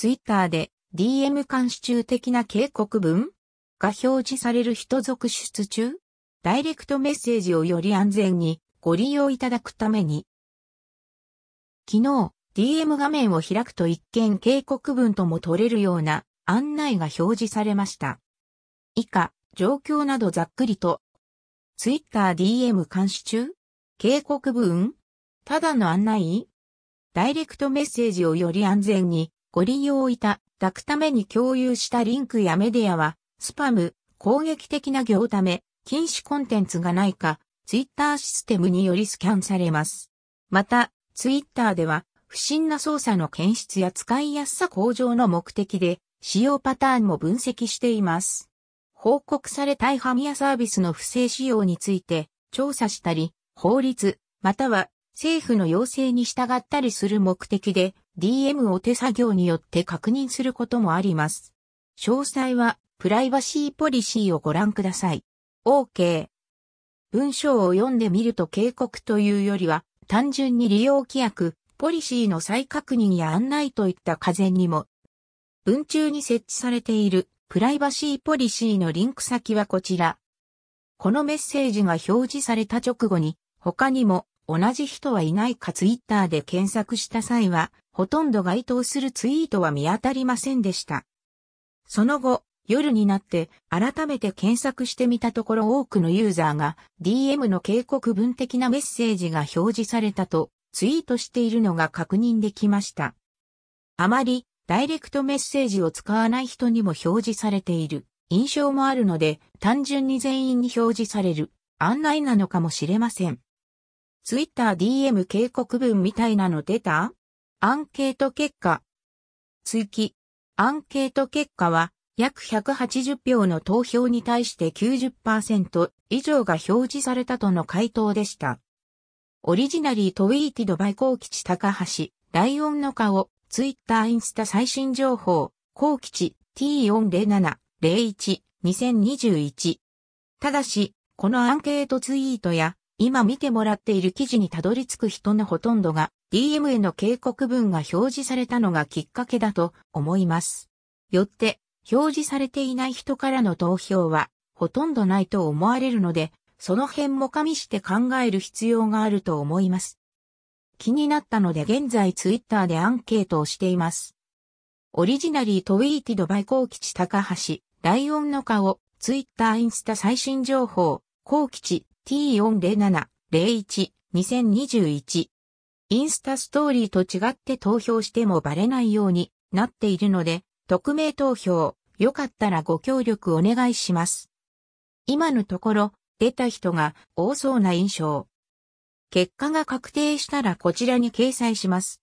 ツイッターで DM 監視中的な警告文？が表示される人続出中？ダイレクトメッセージをより安全にご利用いただくために。昨日、DM 画面を開くと一見警告文とも取れるような案内が表示されました。以下、状況などざっくりと。Twitter DM 監視中？警告文？ただの案内？ダイレクトメッセージをより安全にご利用いただくために共有したリンクやメディアは、スパム、攻撃的な行ため、禁止コンテンツがないか、ツイッターシステムによりスキャンされます。また、ツイッターでは、不審な操作の検出や使いやすさ向上の目的で、使用パターンも分析しています。報告されたいハミアサービスの不正使用について、調査したり、法律、または政府の要請に従ったりする目的で DM を手作業によって確認することもあります。詳細はプライバシーポリシーをご覧ください。OK。文章を読んでみると警告というよりは単純に利用規約、ポリシーの再確認や案内といった風にも文中に設置されているプライバシーポリシーのリンク先はこちら。このメッセージが表示された直後に他にも同じ人はいないかツイッターで検索した際は、ほとんど該当するツイートは見当たりませんでした。その後、夜になって改めて検索してみたところ多くのユーザーが DM の警告文的なメッセージが表示されたとツイートしているのが確認できました。あまりダイレクトメッセージを使わない人にも表示されている印象もあるので単純に全員に表示される案内なのかもしれません。ツイッター DM 警告文みたいなの出た？アンケート結果。追記。アンケート結果は約180票の投票に対して90%以上が表示されたとの回答でした。オリジナリートウィーティドバイコウキチ高橋、ライオンの顔、ツイッターインスタ最新情報、コウキチ T40701、2021。ただし、このアンケートツイートや今見てもらっている記事にたどり着く人のほとんどが DM への警告文が表示されたのがきっかけだと思います。よって表示されていない人からの投票はほとんどないと思われるので、その辺も加味して考える必要があると思います。気になったので現在ツイッターでアンケートをしています。オリジナリートウィーティドバイコウキチ高橋、ライオンの顔、ツイッターインスタ最新情報、コウキチ、T40701、2021。インスタストーリーと違って投票してもバレないようになっているので、匿名投票、よかったらご協力お願いします。今のところ、出た人が多そうな印象。結果が確定したらこちらに掲載します。